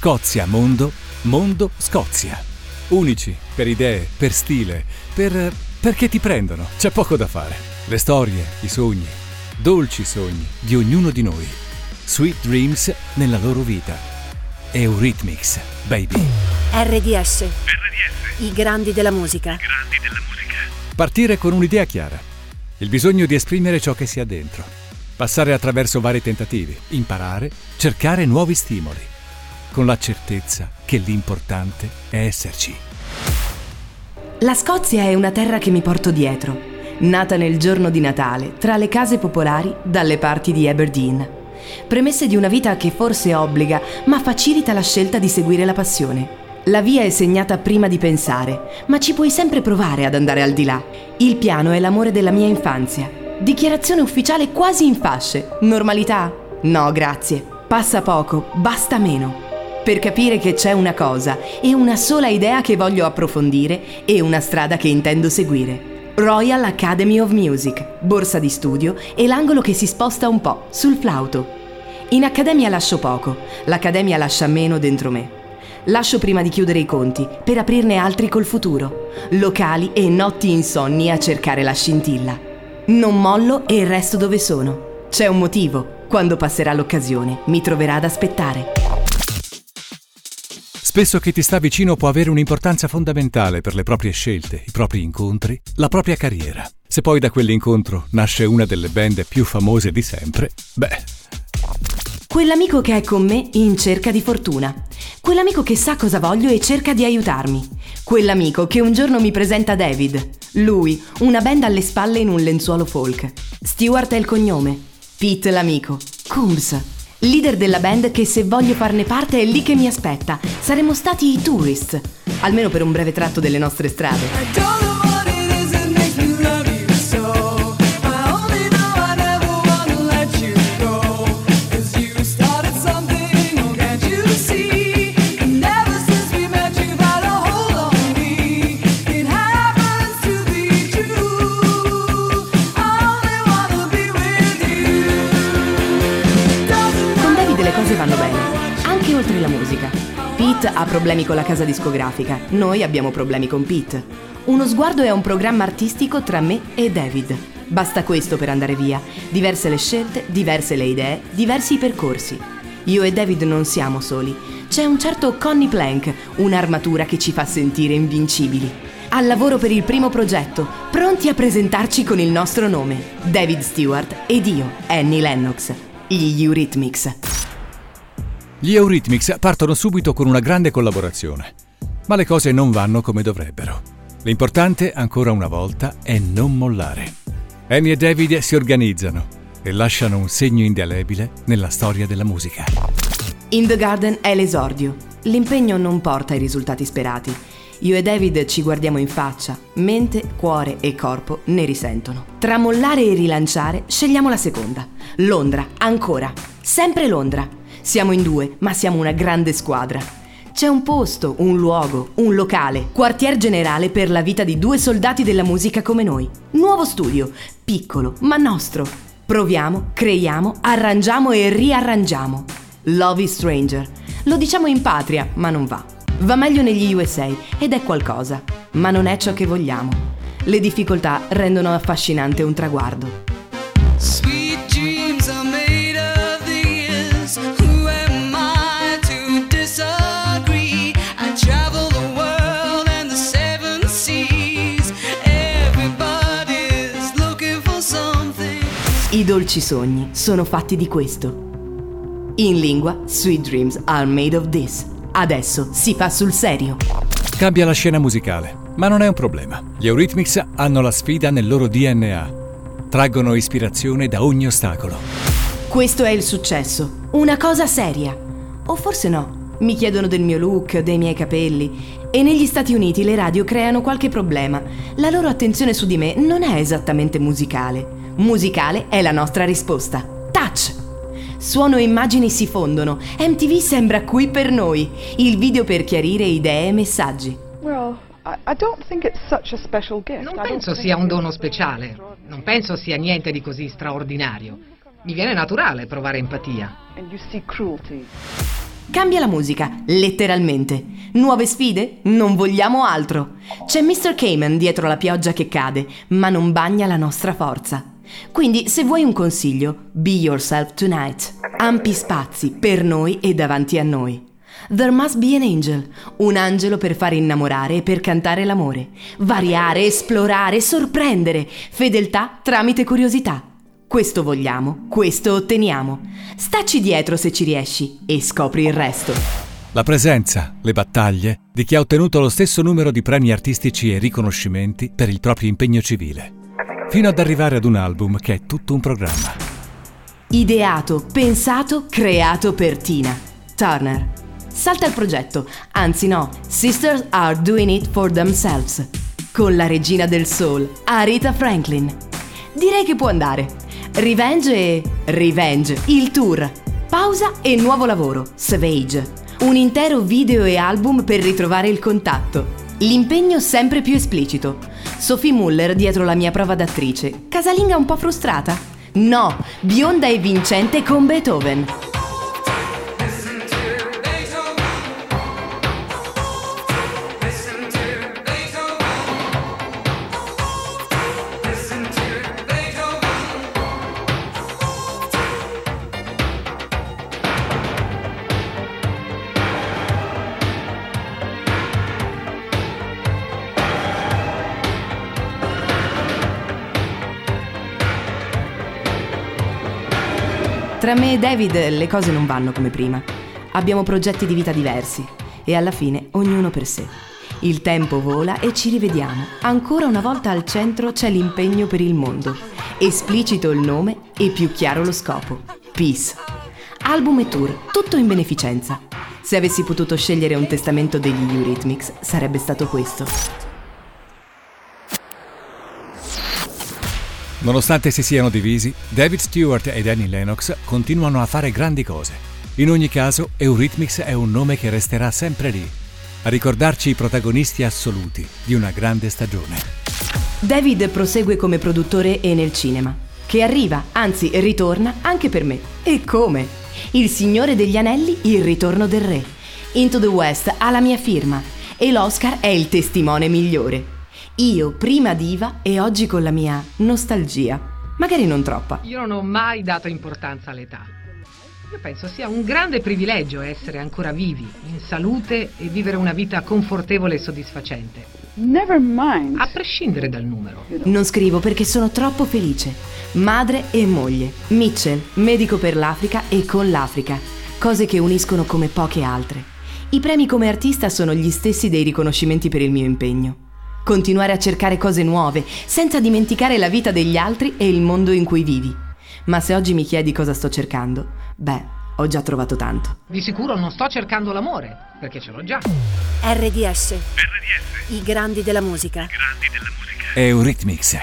Scozia Mondo, Mondo Scozia. Unici per idee, per stile, per... perché ti prendono. C'è poco da fare. Le storie, i sogni, dolci sogni di ognuno di noi. Sweet dreams nella loro vita. Eurythmics, baby. RDS. I grandi della musica. Partire con un'idea chiara. Il bisogno di esprimere ciò che si ha dentro. Passare attraverso vari tentativi. Imparare. Cercare nuovi stimoli. Con la certezza che l'importante è esserci. La Scozia è una terra che mi porto dietro, nata nel giorno di Natale, tra le case popolari dalle parti di Aberdeen. Premesse di una vita che forse obbliga, ma facilita la scelta di seguire la passione. La via è segnata prima di pensare, ma ci puoi sempre provare ad andare al di là. Il piano è l'amore della mia infanzia. Dichiarazione ufficiale quasi in fasce. Normalità? No, grazie. Passa poco, basta meno per capire che c'è una cosa e una sola idea che voglio approfondire e una strada che intendo seguire. Royal Academy of Music, borsa di studio e l'angolo che si sposta un po' sul flauto. In accademia lascio poco, l'accademia lascia meno dentro me. Lascio prima di chiudere i conti per aprirne altri col futuro. Locali e notti insonni a cercare la scintilla. Non mollo e resto dove sono. C'è un motivo. Quando passerà l'occasione, mi troverà ad aspettare. Spesso chi ti sta vicino può avere un'importanza fondamentale per le proprie scelte, i propri incontri, la propria carriera. Se poi da quell'incontro nasce una delle band più famose di sempre, beh, Quell'amico che è con me in cerca di fortuna. Quell'amico che sa cosa voglio e cerca di aiutarmi. Quell'amico che un giorno mi presenta David. Lui, una band alle spalle in un lenzuolo folk. Stewart è il cognome. Pete l'amico. Coombs. Leader della band che se voglio farne parte è lì che mi aspetta. Saremmo stati i tourist. Almeno per un breve tratto delle nostre strade. Anche oltre la musica. Pete ha problemi con la casa discografica, noi abbiamo problemi con Pete. Uno sguardo è un programma artistico tra me e David. Basta questo per andare via. Diverse le scelte, diverse le idee, diversi i percorsi. Io e David non siamo soli. C'è un certo Connie Plank, un'armatura che ci fa sentire invincibili. Al lavoro per il primo progetto, pronti a presentarci con il nostro nome. David Stewart ed io, Annie Lennox. Gli Eurythmics. Gli Eurythmics partono subito con una grande collaborazione. Ma le cose non vanno come dovrebbero. L'importante, ancora una volta, è non mollare. Annie e David si organizzano e lasciano un segno indelebile nella storia della musica. In the Garden è l'esordio. L'impegno non porta ai risultati sperati. Io e David ci guardiamo in faccia, mente, cuore e corpo ne risentono. Tra mollare e rilanciare, scegliamo la seconda. Londra, ancora. Sempre Londra. Siamo in due, ma siamo una grande squadra. C'è un posto, un luogo, un locale, quartier generale per la vita di due soldati della musica come noi. Nuovo studio, piccolo, ma nostro. Proviamo, creiamo, arrangiamo e riarrangiamo. Love is Stranger. Lo diciamo in patria, ma non va. Va meglio negli USA ed è qualcosa, ma non è ciò che vogliamo. Le difficoltà rendono affascinante un traguardo. Sweet I dolci sogni sono fatti di questo. In lingua, Sweet Dreams are made of this. Adesso si fa sul serio. Cambia la scena musicale, ma non è un problema. Gli Eurythmics hanno la sfida nel loro DNA. Traggono ispirazione da ogni ostacolo. Questo è il successo. Una cosa seria. O forse no. Mi chiedono del mio look, dei miei capelli. E negli Stati Uniti le radio creano qualche problema. La loro attenzione su di me non è esattamente musicale. Musicale è la nostra risposta. Touch! Suono e immagini si fondono. MTV sembra qui per noi. Il video per chiarire idee e messaggi. Well, I, I don't think it's such a special gift. Non penso sia un dono speciale, non penso sia niente di così straordinario. Mi viene naturale provare empatia. And you see cruelty. Cambia la musica, letteralmente. Nuove sfide? Non vogliamo altro. C'è Mr. Cayman dietro la pioggia che cade, ma non bagna la nostra forza. Quindi, se vuoi un consiglio, be yourself tonight. Ampi spazi per noi e davanti a noi. There must be an angel, un angelo per fare innamorare e per cantare l'amore. Variare, esplorare, sorprendere, fedeltà tramite curiosità. Questo vogliamo, questo otteniamo. Staci dietro se ci riesci e scopri il resto. La presenza, le battaglie di chi ha ottenuto lo stesso numero di premi artistici e riconoscimenti per il proprio impegno civile, fino ad arrivare ad un album che è tutto un programma. Ideato, pensato, creato per Tina. Turner. Salta il progetto, anzi no, Sisters are doing it for themselves. Con la regina del soul, Aretha Franklin. Direi che può andare. Revenge e Revenge, il tour. Pausa e nuovo lavoro, Savage. Un intero video e album per ritrovare il contatto. L'impegno sempre più esplicito. Sophie Muller dietro la mia prova d'attrice. Casalinga un po' frustrata? No, bionda e vincente con Beethoven. Tra me e David le cose non vanno come prima. Abbiamo progetti di vita diversi e alla fine ognuno per sé. Il tempo vola e ci rivediamo. Ancora una volta al centro c'è l'impegno per il mondo. Esplicito il nome e più chiaro lo scopo. Peace. Album e tour, tutto in beneficenza. Se avessi potuto scegliere un testamento degli Eurythmics, sarebbe stato questo. Nonostante si siano divisi, David Stewart e Danny Lennox continuano a fare grandi cose. In ogni caso, Eurythmics è un nome che resterà sempre lì, a ricordarci i protagonisti assoluti di una grande stagione. David prosegue come produttore e nel cinema, che arriva, anzi ritorna anche per me. E come? Il Signore degli Anelli, il ritorno del re. Into the West ha la mia firma e l'Oscar è il testimone migliore. Io prima diva e oggi con la mia nostalgia. Magari non troppa. Io non ho mai dato importanza all'età. Io penso sia un grande privilegio essere ancora vivi, in salute e vivere una vita confortevole e soddisfacente, Never mind. a prescindere dal numero. Non scrivo perché sono troppo felice. Madre e moglie. Mitchell, medico per l'Africa e con l'Africa. Cose che uniscono come poche altre. I premi come artista sono gli stessi dei riconoscimenti per il mio impegno. Continuare a cercare cose nuove, senza dimenticare la vita degli altri e il mondo in cui vivi. Ma se oggi mi chiedi cosa sto cercando, beh, ho già trovato tanto. Di sicuro non sto cercando l'amore, perché ce l'ho già. RDS. I grandi della musica. Eurythmics.